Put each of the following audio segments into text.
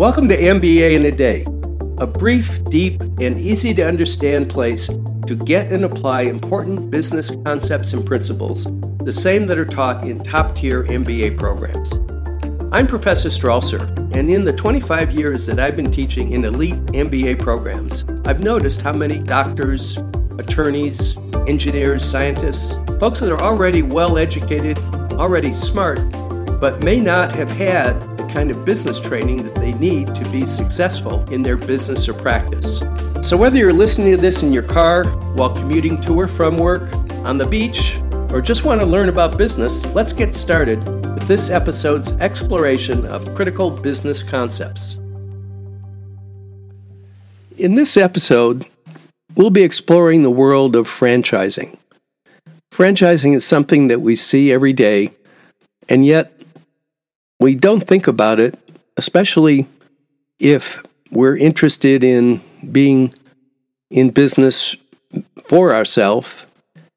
Welcome to MBA in a Day, a brief, deep, and easy to understand place to get and apply important business concepts and principles, the same that are taught in top tier MBA programs. I'm Professor Stralser, and in the 25 years that I've been teaching in elite MBA programs, I've noticed how many doctors, attorneys, engineers, scientists, folks that are already well educated, already smart, but may not have had the kind of business training that they need to be successful in their business or practice. So, whether you're listening to this in your car, while commuting to or from work, on the beach, or just want to learn about business, let's get started with this episode's exploration of critical business concepts. In this episode, we'll be exploring the world of franchising. Franchising is something that we see every day, and yet we don't think about it, especially if we're interested in being in business for ourselves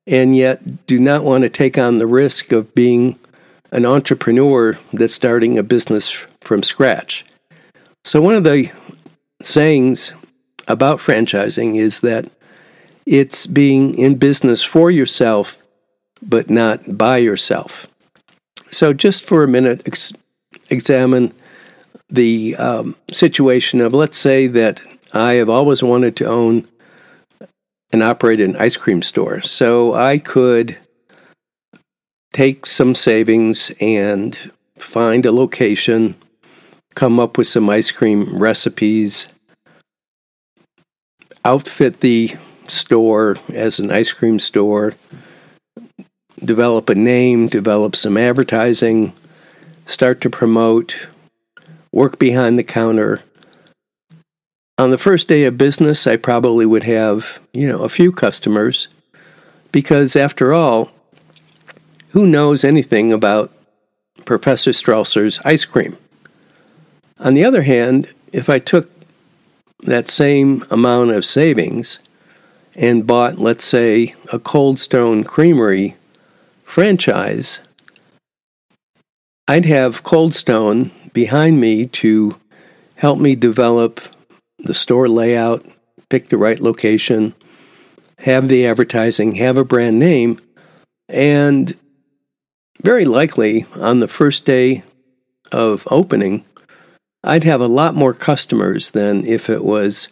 and yet do not want to take on the risk of being an entrepreneur that's starting a business from scratch. So, one of the sayings about franchising is that it's being in business for yourself, but not by yourself. So, just for a minute, examine the um, situation of, let's say that I have always wanted to own and operate an ice cream store. So I could take some savings and find a location, come up with some ice cream recipes, outfit the store as an ice cream store, develop a name, develop some advertising, start to promote, work behind the counter. On the first day of business, I probably would have, you know, a few customers because after all, who knows anything about Professor Stralser's ice cream? On the other hand, if I took that same amount of savings and bought, let's say, a Cold Stone Creamery franchise, I'd have Cold Stone behind me to help me develop the store layout, pick the right location, have the advertising, have a brand name, and very likely on the first day of opening, I'd have a lot more customers than if it was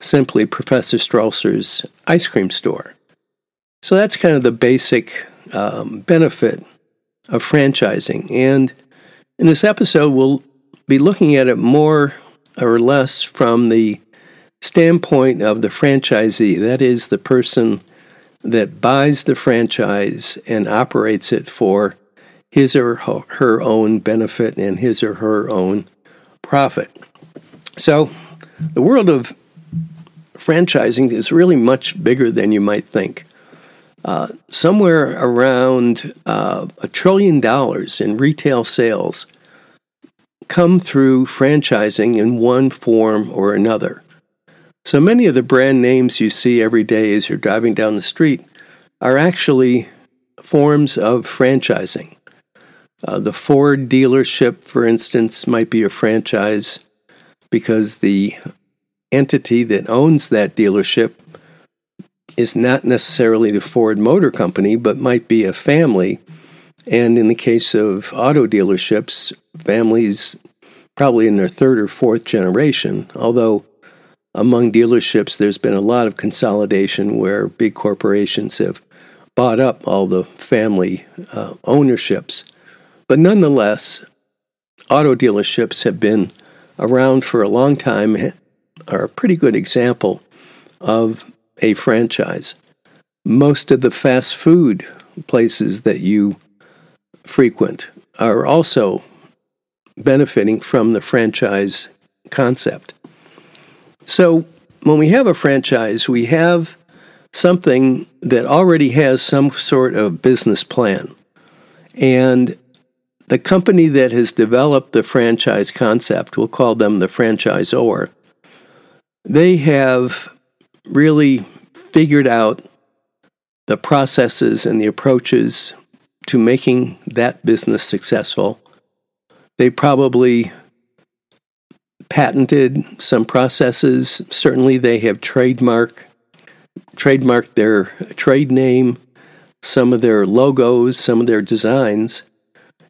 simply Professor Stralser's ice cream store. So that's kind of the basic um, benefit of franchising. And in this episode, we'll be looking at it more or less from the standpoint of the franchisee. That is, the person that buys the franchise and operates it for his or her own benefit and his or her own profit. So, the world of franchising is really much bigger than you might think. Uh, somewhere around uh, a trillion dollars in retail sales come through franchising in one form or another. So many of the brand names you see every day as you're driving down the street are actually forms of franchising. Uh, the Ford dealership, for instance, might be a franchise because the entity that owns that dealership is not necessarily the Ford Motor Company, but might be a family. And in the case of auto dealerships, families probably in their third or fourth generation, although among dealerships there's been a lot of consolidation where big corporations have bought up all the family uh, ownerships. But nonetheless, auto dealerships have been around for a long time, are a pretty good example of a franchise. Most of the fast food places that you frequent are also benefiting from the franchise concept. So, when we have a franchise, we have something that already has some sort of business plan. And the company that has developed the franchise concept, we'll call them the franchisor, they have really figured out the processes and the approaches to making that business successful. They probably patented some processes. Certainly, they have trademark trademarked their trade name, some of their logos, some of their designs.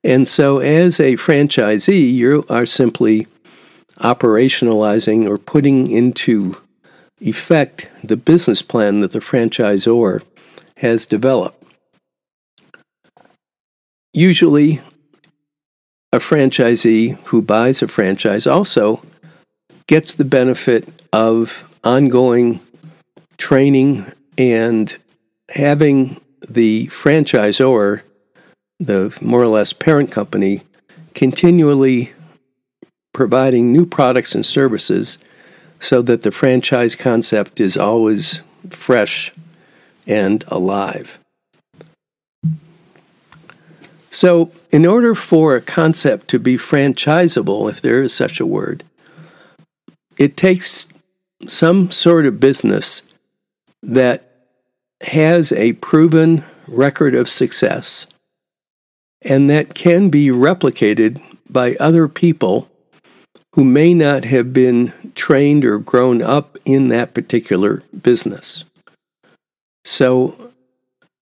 And so, as a franchisee, you are simply operationalizing or putting into effect the business plan that the franchisor has developed. Usually, a franchisee who buys a franchise also gets the benefit of ongoing training and having the franchisor, the more or less parent company, continually providing new products and services so that the franchise concept is always fresh and alive. So, in order for a concept to be franchisable, if there is such a word, it takes some sort of business that has a proven record of success and that can be replicated by other people who may not have been trained or grown up in that particular business. So,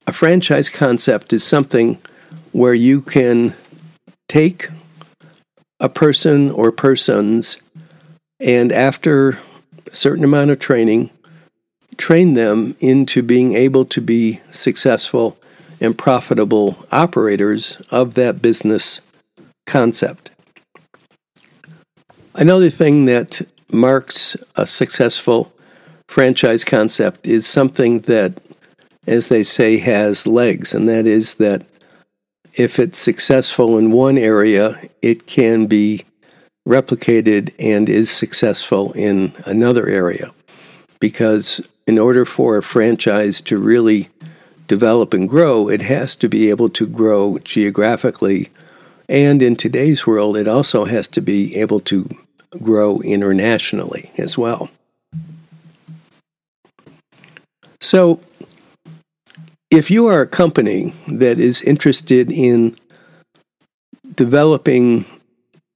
a franchise concept is something where you can take a person or persons and after a certain amount of training, train them into being able to be successful and profitable operators of that business concept. Another thing that marks a successful franchise concept is something that, as they say, has legs, and that is that if it's successful in one area, it can be replicated and is successful in another area. Because in order for a franchise to really develop and grow, it has to be able to grow geographically. And in today's world, it also has to be able to grow internationally as well. So, if you are a company that is interested in developing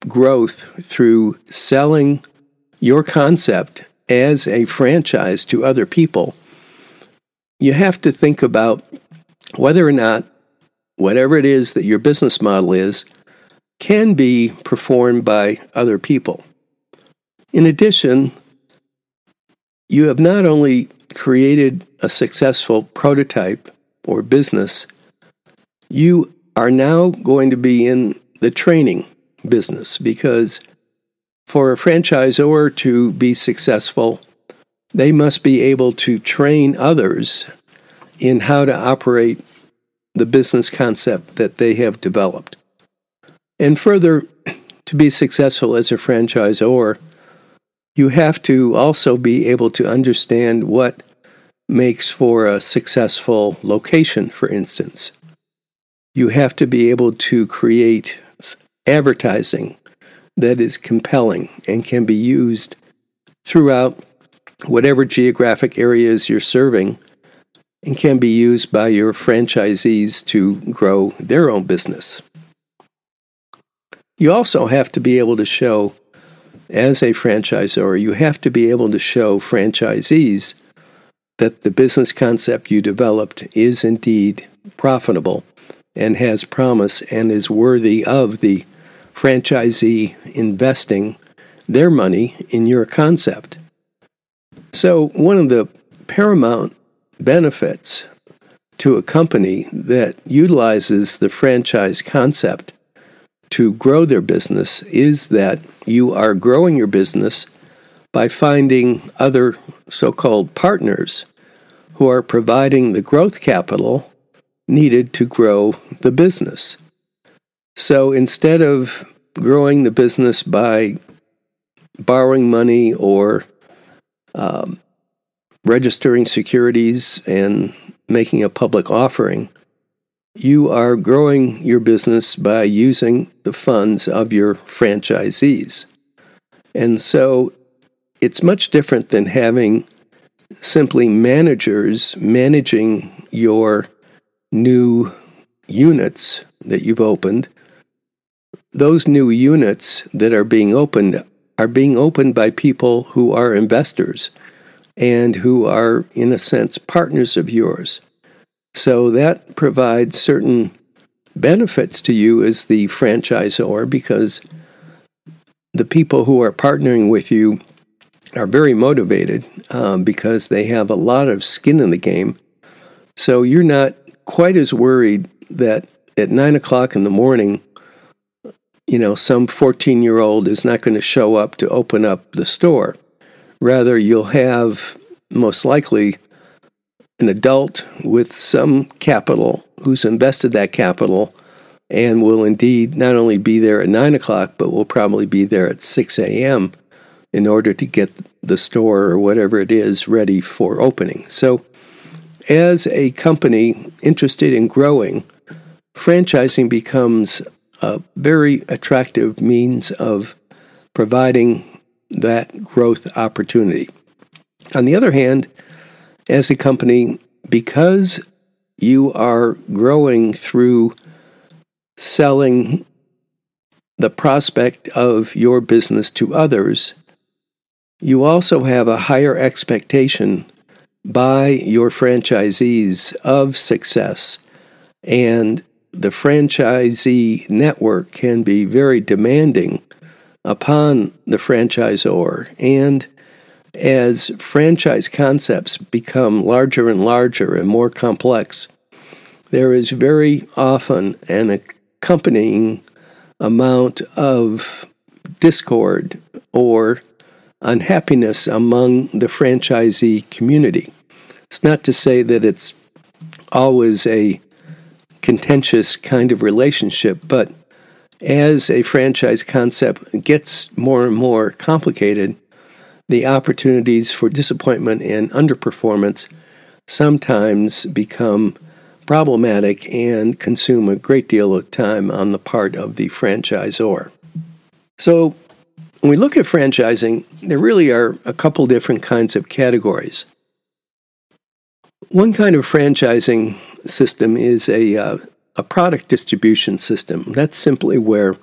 growth through selling your concept as a franchise to other people, you have to think about whether or not whatever it is that your business model is can be performed by other people. In addition, you have not only created a successful prototype or business, you are now going to be in the training business because for a franchisor to be successful, they must be able to train others in how to operate the business concept that they have developed. And further, to be successful as a franchisor, you have to also be able to understand what makes for a successful location, for instance. You have to be able to create advertising that is compelling and can be used throughout whatever geographic areas you're serving and can be used by your franchisees to grow their own business. You also have to be able to show, as a franchisor, you have to be able to show franchisees that the business concept you developed is indeed profitable and has promise and is worthy of the franchisee investing their money in your concept. So, one of the paramount benefits to a company that utilizes the franchise concept to grow their business is that you are growing your business by finding other so called partners who are providing the growth capital needed to grow the business. So instead of growing the business by borrowing money or um, registering securities and making a public offering, you are growing your business by using the funds of your franchisees. And so it's much different than having simply managers managing your new units that you've opened, those new units that are being opened are being opened by people who are investors and who are, in a sense, partners of yours. So that provides certain benefits to you as the franchisor because the people who are partnering with you are very motivated um, because they have a lot of skin in the game. So you're not quite as worried that at nine o'clock in the morning, you know, some 14 year old is not going to show up to open up the store. Rather, you'll have most likely an adult with some capital who's invested that capital and will indeed not only be there at 9 o'clock, but will probably be there at 6 a.m. in order to get the store or whatever it is ready for opening. So, as a company interested in growing, franchising becomes a very attractive means of providing that growth opportunity. On the other hand, as a company, because you are growing through selling the prospect of your business to others, you also have a higher expectation by your franchisees of success. And the franchisee network can be very demanding upon the franchisor. And as franchise concepts become larger and larger and more complex, there is very often an accompanying amount of discord or unhappiness among the franchisee community. It's not to say that it's always a contentious kind of relationship, but as a franchise concept gets more and more complicated, the opportunities for disappointment and underperformance sometimes become problematic and consume a great deal of time on the part of the franchisor. So, when we look at franchising, there really are a couple different kinds of categories. One kind of franchising system is a, uh, a product distribution system. That's simply where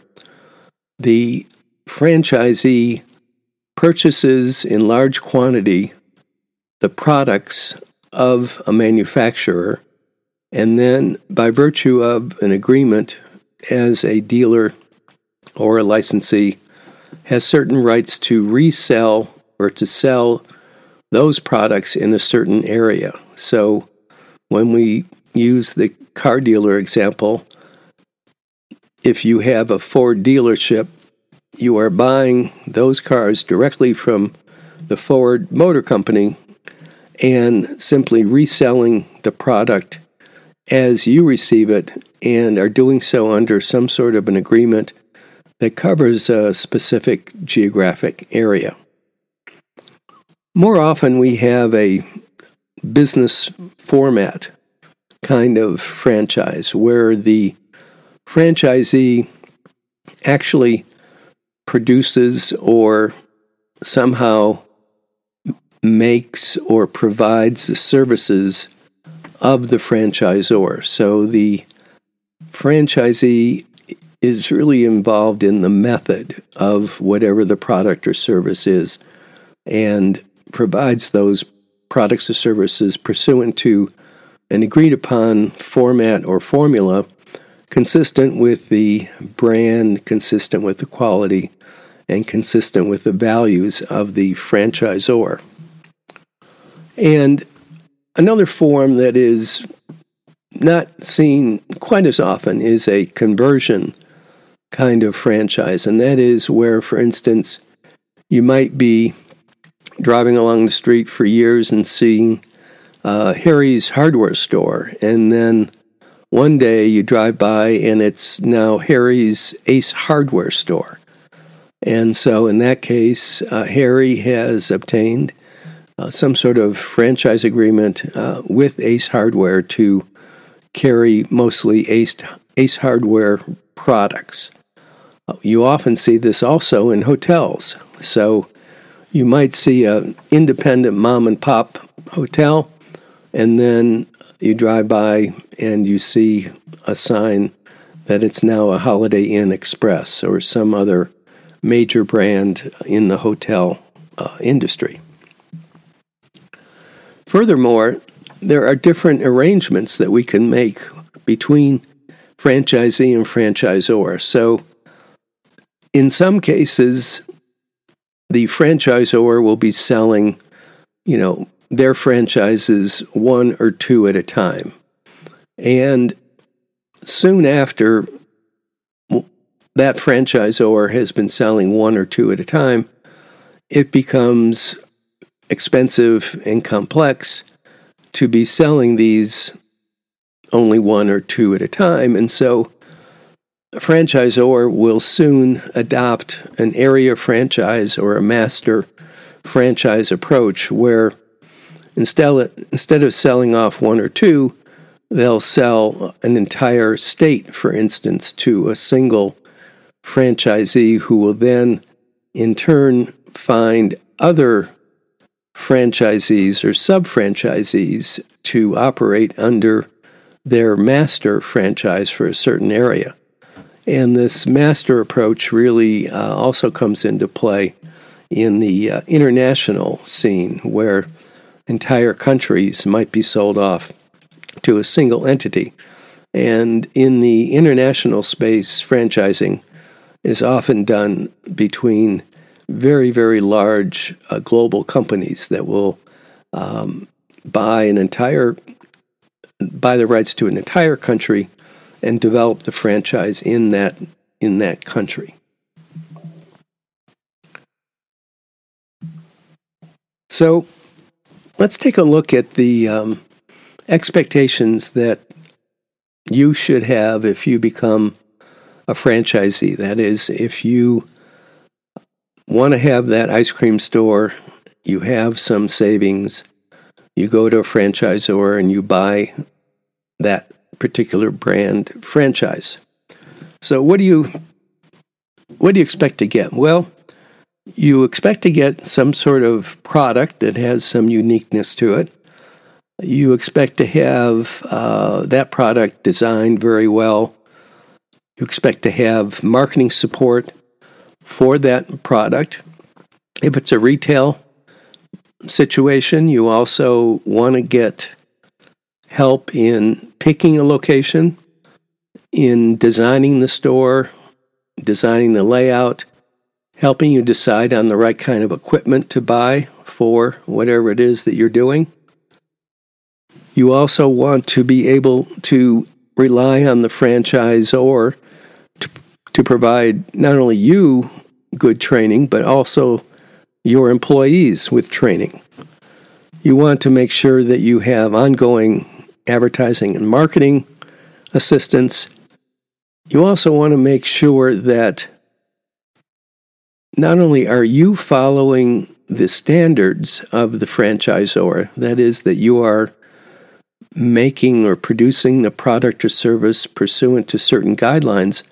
the franchisee purchases in large quantity the products of a manufacturer, and then by virtue of an agreement as a dealer or a licensee, has certain rights to resell or to sell those products in a certain area. So when we use the car dealer example, if you have a Ford dealership, you are buying those cars directly from the Ford Motor Company and simply reselling the product as you receive it and are doing so under some sort of an agreement that covers a specific geographic area. More often, we have a business format kind of franchise where the franchisee actually produces or somehow makes or provides the services of the franchisor. So the franchisee is really involved in the method of whatever the product or service is and provides those products or services pursuant to an agreed upon format or formula consistent with the brand, consistent with the quality, and consistent with the values of the franchisor. And another form that is not seen quite as often is a conversion kind of franchise, and that is where, for instance, you might be driving along the street for years and seeing uh, Harry's hardware store, and then one day you drive by and it's now Harry's Ace Hardware store. And so, in that case, uh, Harry has obtained uh, some sort of franchise agreement uh, with Ace Hardware to carry mostly Ace, Ace Hardware products. Uh, you often see this also in hotels. So, you might see an independent mom and pop hotel and then you drive by and you see a sign that it's now a Holiday Inn Express or some other major brand in the hotel uh, industry. Furthermore, there are different arrangements that we can make between franchisee and franchisor. So, in some cases, the franchisor will be selling, you know, their franchises one or two at a time. And soon after that franchisor has been selling one or two at a time, it becomes expensive and complex to be selling these only one or two at a time. And so a franchisor will soon adopt an area franchise or a master franchise approach where instead, instead of selling off one or two, they'll sell an entire state, for instance, to a single franchisee who will then, in turn, find other franchisees or sub franchisees to operate under their master franchise for a certain area. And this master approach really uh, also comes into play in the uh, international scene where entire countries might be sold off to a single entity. And in the international space, franchising is often done between very, very large uh, global companies that will um, buy an entire buy the rights to an entire country and develop the franchise in that in that country. So let's take a look at the um, expectations that you should have if you become a franchisee. That is, if you want to have that ice cream store, you have some savings, you go to a franchisor and you buy that particular brand franchise. So what do you what do you expect to get? Well, you expect to get some sort of product that has some uniqueness to it. You expect to have uh, that product designed very well. You expect to have marketing support for that product. If it's a retail situation, you also want to get help in picking a location, in designing the store, designing the layout, helping you decide on the right kind of equipment to buy for whatever it is that you're doing. You also want to be able to rely on the franchisor to, provide not only you good training, but also your employees with training. You want to make sure that you have ongoing advertising and marketing assistance. You also want to make sure that not only are you following the standards of the franchisor, that is, that you are making or producing the product or service pursuant to certain guidelines,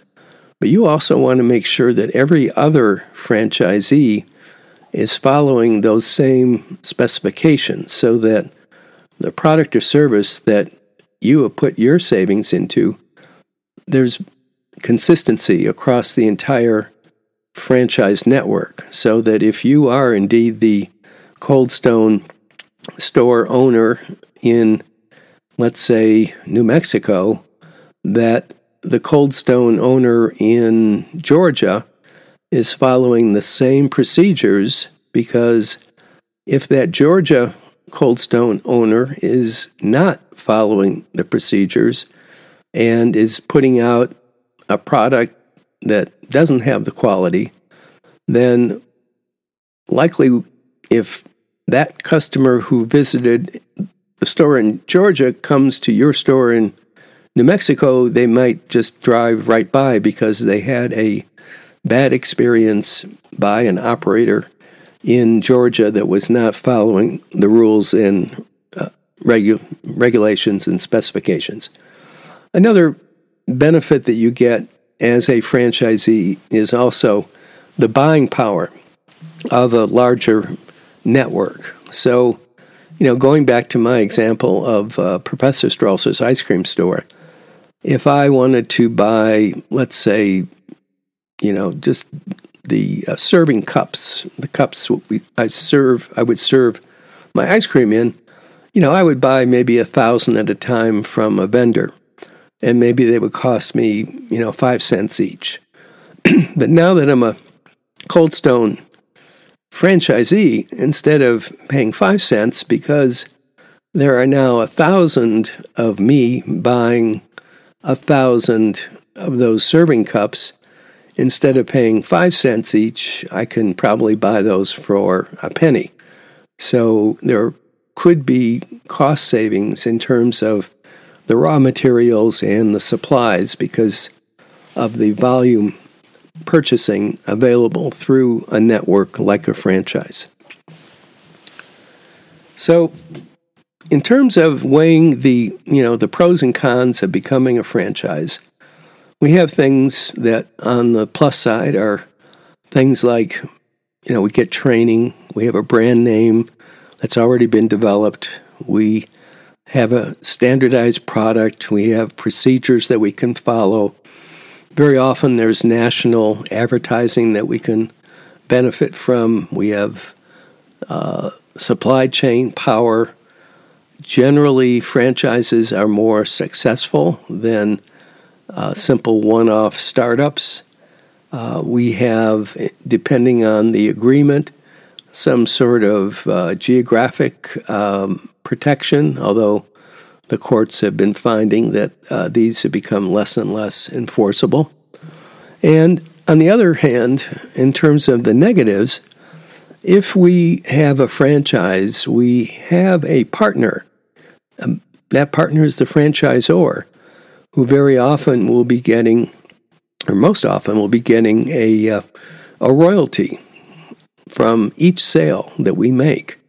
but you also want to make sure that every other franchisee is following those same specifications so that the product or service that you have put your savings into, there's consistency across the entire franchise network. So that if you are indeed the Cold Stone store owner in, let's say, New Mexico, that the Cold Stone owner in Georgia is following the same procedures because if that Georgia Cold Stone owner is not following the procedures and is putting out a product that doesn't have the quality, then likely if that customer who visited the store in Georgia comes to your store in New Mexico, they might just drive right by because they had a bad experience by an operator in Georgia that was not following the rules and uh, regu- regulations and specifications. Another benefit that you get as a franchisee is also the buying power of a larger network. So, you know, going back to my example of uh, Professor Stralser's ice cream store, if I wanted to buy, let's say, you know, just the uh, serving cups, the cups we, I serve, I would serve my ice cream in. You know, I would buy maybe a thousand at a time from a vendor, and maybe they would cost me, you know, five cents each. but now that I'm a Cold Stone franchisee, instead of paying five cents, because there are now a thousand of me buying a thousand of those serving cups, instead of paying five cents each, I can probably buy those for a penny. So there could be cost savings in terms of the raw materials and the supplies because of the volume purchasing available through a network like a franchise. So, in terms of weighing the you know the pros and cons of becoming a franchise, we have things that on the plus side are things like you know we get training, we have a brand name that's already been developed, we have a standardized product, we have procedures that we can follow. Very often there's national advertising that we can benefit from. We have uh, supply chain power. Generally, franchises are more successful than uh, simple one off startups. Uh, we have, depending on the agreement, some sort of uh, geographic um, protection, although the courts have been finding that uh, these have become less and less enforceable. And on the other hand, in terms of the negatives, if we have a franchise, we have a partner. Um, that partner is the franchisor who very often will be getting, or most often will be getting a, uh, a royalty from each sale that we make.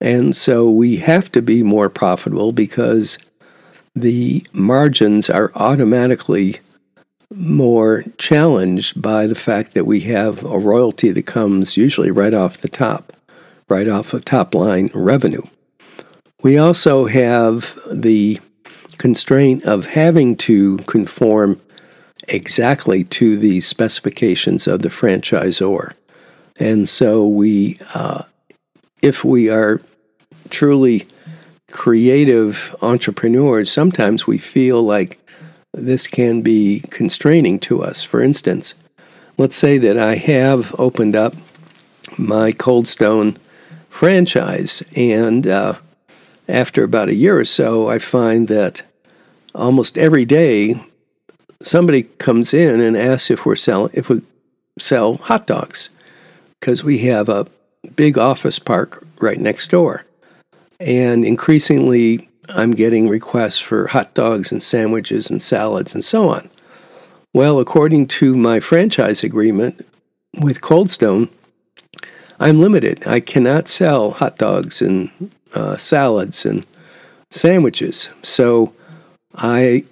And so we have to be more profitable because the margins are automatically more challenged by the fact that we have a royalty that comes usually right off the top, right off the top line revenue. We also have the constraint of having to conform exactly to the specifications of the franchisor. And so we, uh, if we are truly creative entrepreneurs, sometimes we feel like this can be constraining to us. For instance, let's say that I have opened up my Cold Stone franchise, and uh, after about a year or so, I find that almost every day somebody comes in and asks if we're selling if we sell hot dogs because we have a big office park right next door. And increasingly i'm getting requests for hot dogs and sandwiches and salads and so on. Well according to my franchise agreement with cold stone i'm limited i cannot sell hot dogs and uh, salads and sandwiches so I,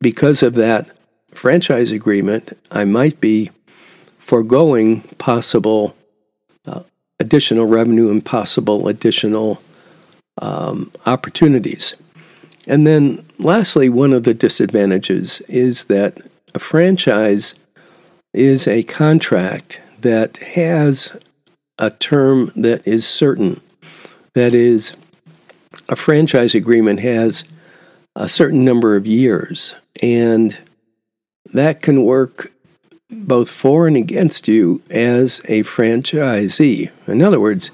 because of that franchise agreement, I might be foregoing possible uh, additional revenue and possible additional um, opportunities. And then, lastly, one of the disadvantages is that a franchise is a contract that has a term that is certain. That is, a franchise agreement has a certain number of years. And that can work both for and against you as a franchisee. In other words,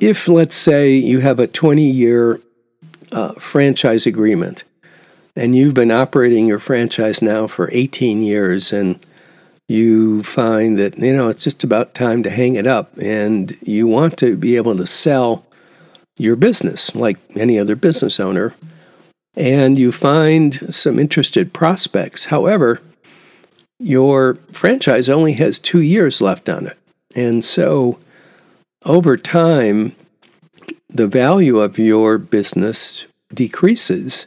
if let's say you have a 20 year uh, franchise agreement and you've been operating your franchise now for 18 years and you find that you know it's just about time to hang it up and you want to be able to sell your business like any other business owner and you find some interested prospects. However, your franchise only has two years left on it. And so over time, the value of your business decreases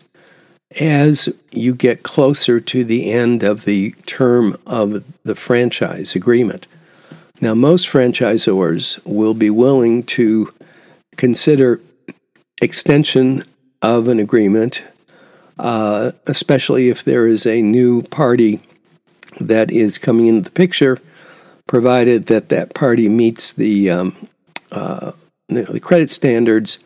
as you get closer to the end of the term of the franchise agreement. Now, most franchisors will be willing to consider extension of an agreement especially if there is a new party that is coming into the picture provided that that party meets the, um, uh, the credit standards.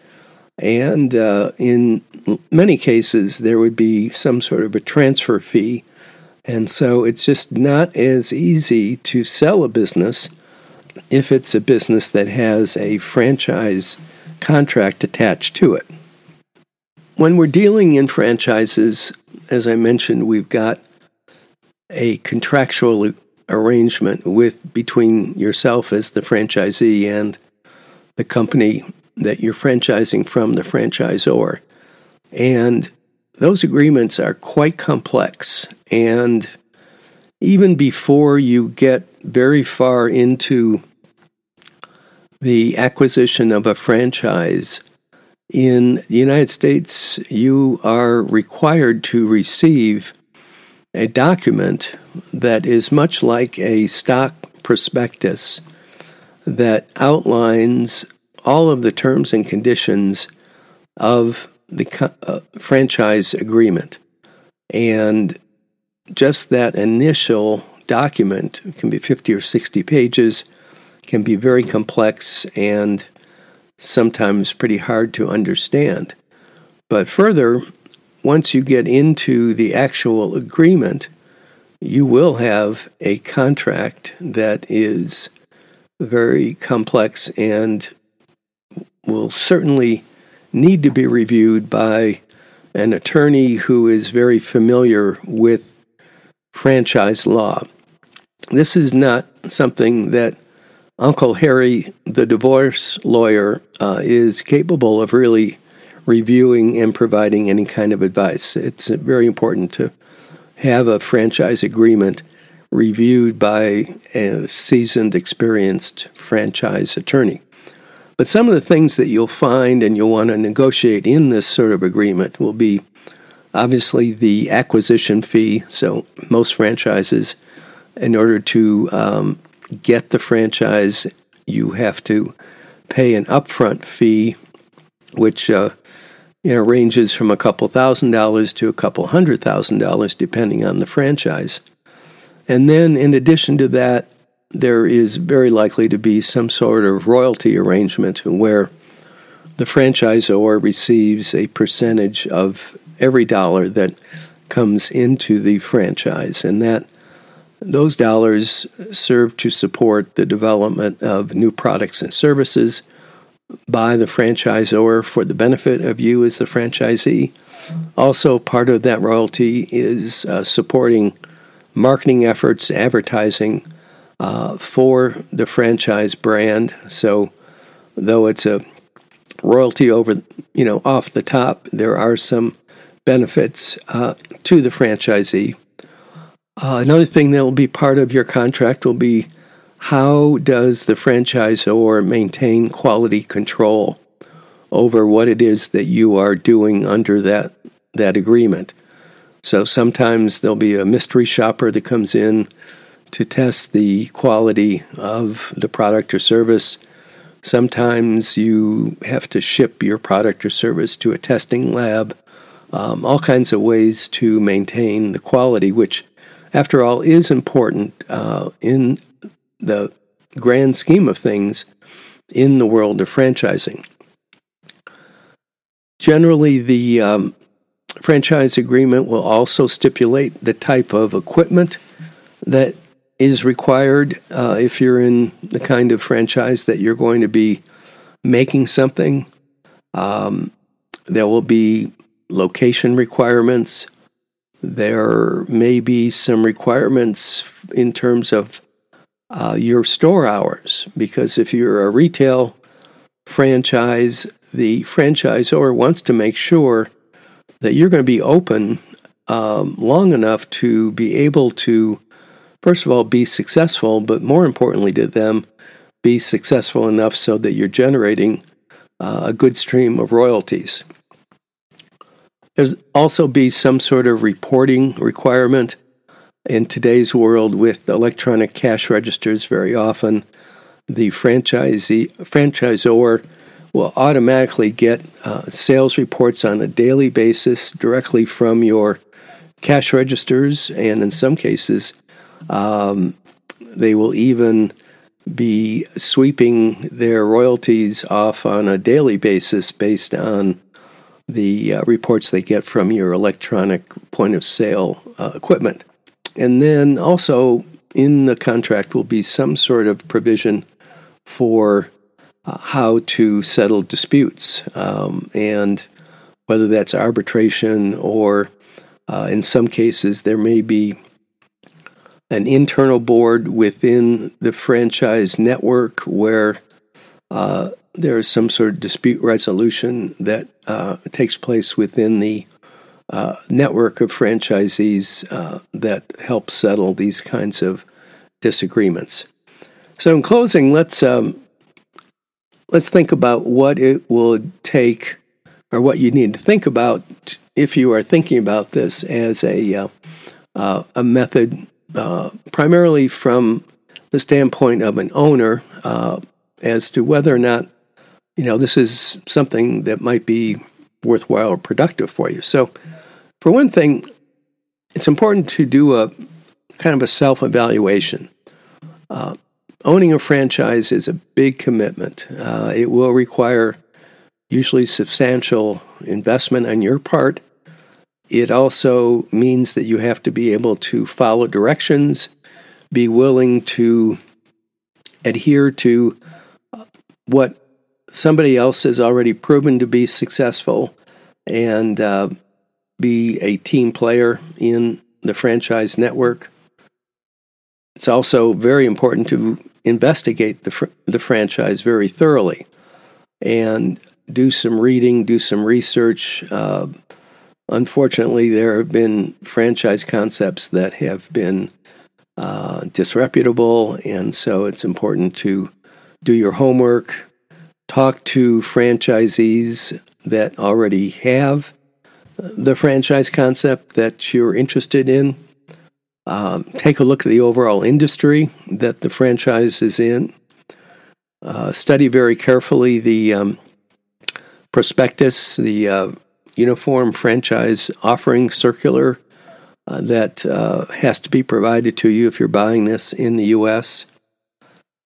And uh, in many cases, there would be some sort of a transfer fee. And so it's just not as easy to sell a business if it's a business that has a franchise contract attached to it. When we're dealing in franchises, as I mentioned, we've got a contractual arrangement with between yourself as the franchisee and the company that you're franchising from, the franchisor. And those agreements are quite complex. And even before you get very far into the acquisition of a franchise, in the United States, you are required to receive a document that is much like a stock prospectus that outlines all of the terms and conditions of the uh, franchise agreement. And just that initial document can be 50 or 60 pages, can be very complex and sometimes pretty hard to understand. But further, once you get into the actual agreement, you will have a contract that is very complex and will certainly need to be reviewed by an attorney who is very familiar with franchise law. This is not something that Uncle Harry, the divorce lawyer, uh, is capable of really reviewing and providing any kind of advice. It's very important to have a franchise agreement reviewed by a seasoned, experienced franchise attorney. But some of the things that you'll find and you'll want to negotiate in this sort of agreement will be obviously the acquisition fee. So, most franchises, in order to um, get the franchise, you have to pay an upfront fee, which uh, you know ranges from a couple thousand dollars to a couple hundred thousand dollars, depending on the franchise. And then, in addition to that, there is very likely to be some sort of royalty arrangement where the franchisor receives a percentage of every dollar that comes into the franchise, and that those dollars serve to support the development of new products and services by the franchisor for the benefit of you as the franchisee. Also, part of that royalty is uh, supporting marketing efforts, advertising uh, for the franchise brand. So, though it's a royalty over, you know, off the top, there are some benefits uh, to the franchisee. Uh, another thing that will be part of your contract will be how does the franchisor maintain quality control over what it is that you are doing under that that agreement. So sometimes there'll be a mystery shopper that comes in to test the quality of the product or service. Sometimes you have to ship your product or service to a testing lab. Um, all kinds of ways to maintain the quality, which, after all, is important uh, in the grand scheme of things in the world of franchising. Generally, the um, franchise agreement will also stipulate the type of equipment that is required uh, if you're in the kind of franchise that you're going to be making something. Um, there will be location requirements. There may be some requirements in terms of uh, your store hours, because if you're a retail franchise, the franchisor wants to make sure that you're going to be open um, long enough to be able to first of all, be successful, but more importantly to them, be successful enough so that you're generating uh, a good stream of royalties. There's also be some sort of reporting requirement in today's world with electronic cash registers. Very often, the franchisee franchisor will automatically get uh, sales reports on a daily basis directly from your cash registers, and in some cases, um, they will even be sweeping their royalties off on a daily basis based on the uh, reports they get from your electronic point of sale uh, equipment. And then also in the contract will be some sort of provision for uh, how to settle disputes um, and whether that's arbitration or uh, in some cases there may be an internal board within the franchise network where uh, there is some sort of dispute resolution that uh, takes place within the uh, network of franchisees uh, that help settle these kinds of disagreements. So, in closing, let's um, let's think about what it will take, or what you need to think about if you are thinking about this as a uh, uh, a method uh, primarily from the standpoint of an owner uh, as to whether or not you know this is something that might be worthwhile or productive for you. So, for one thing, it's important to do a kind of a self evaluation. Uh, owning a franchise is a big commitment. Uh, it will require usually substantial investment on your part it also means that you have to be able to follow directions, be willing to adhere to what somebody else has already proven to be successful and uh, be a team player in the franchise network. It's also very important to investigate the, fr- the franchise very thoroughly and do some reading, do some research, uh, Unfortunately, there have been franchise concepts that have been uh, disreputable, and so it's important to do your homework, talk to franchisees that already have the franchise concept that you're interested in. Um, take a look at the overall industry that the franchise is in. Uh, study very carefully the um, prospectus, the uh, uniform franchise offering circular uh, that uh, has to be provided to you if you're buying this in the U.S.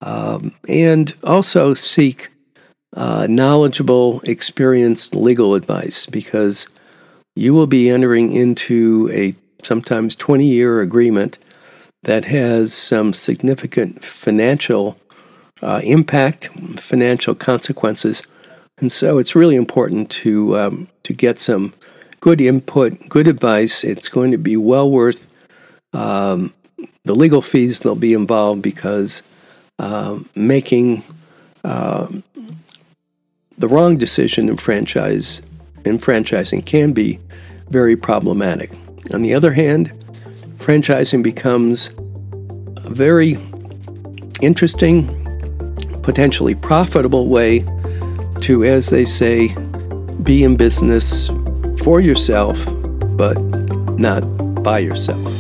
Um, and also seek uh, knowledgeable, experienced legal advice because you will be entering into a sometimes 20 year agreement that has some significant financial uh, impact, financial consequences and so it's really important to um, to get some good input, good advice. It's going to be well worth um, the legal fees that'll be involved because uh, making uh, the wrong decision in franchise in franchising can be very problematic. On the other hand, franchising becomes a very interesting, potentially profitable way to, as they say, be in business for yourself, but not by yourself.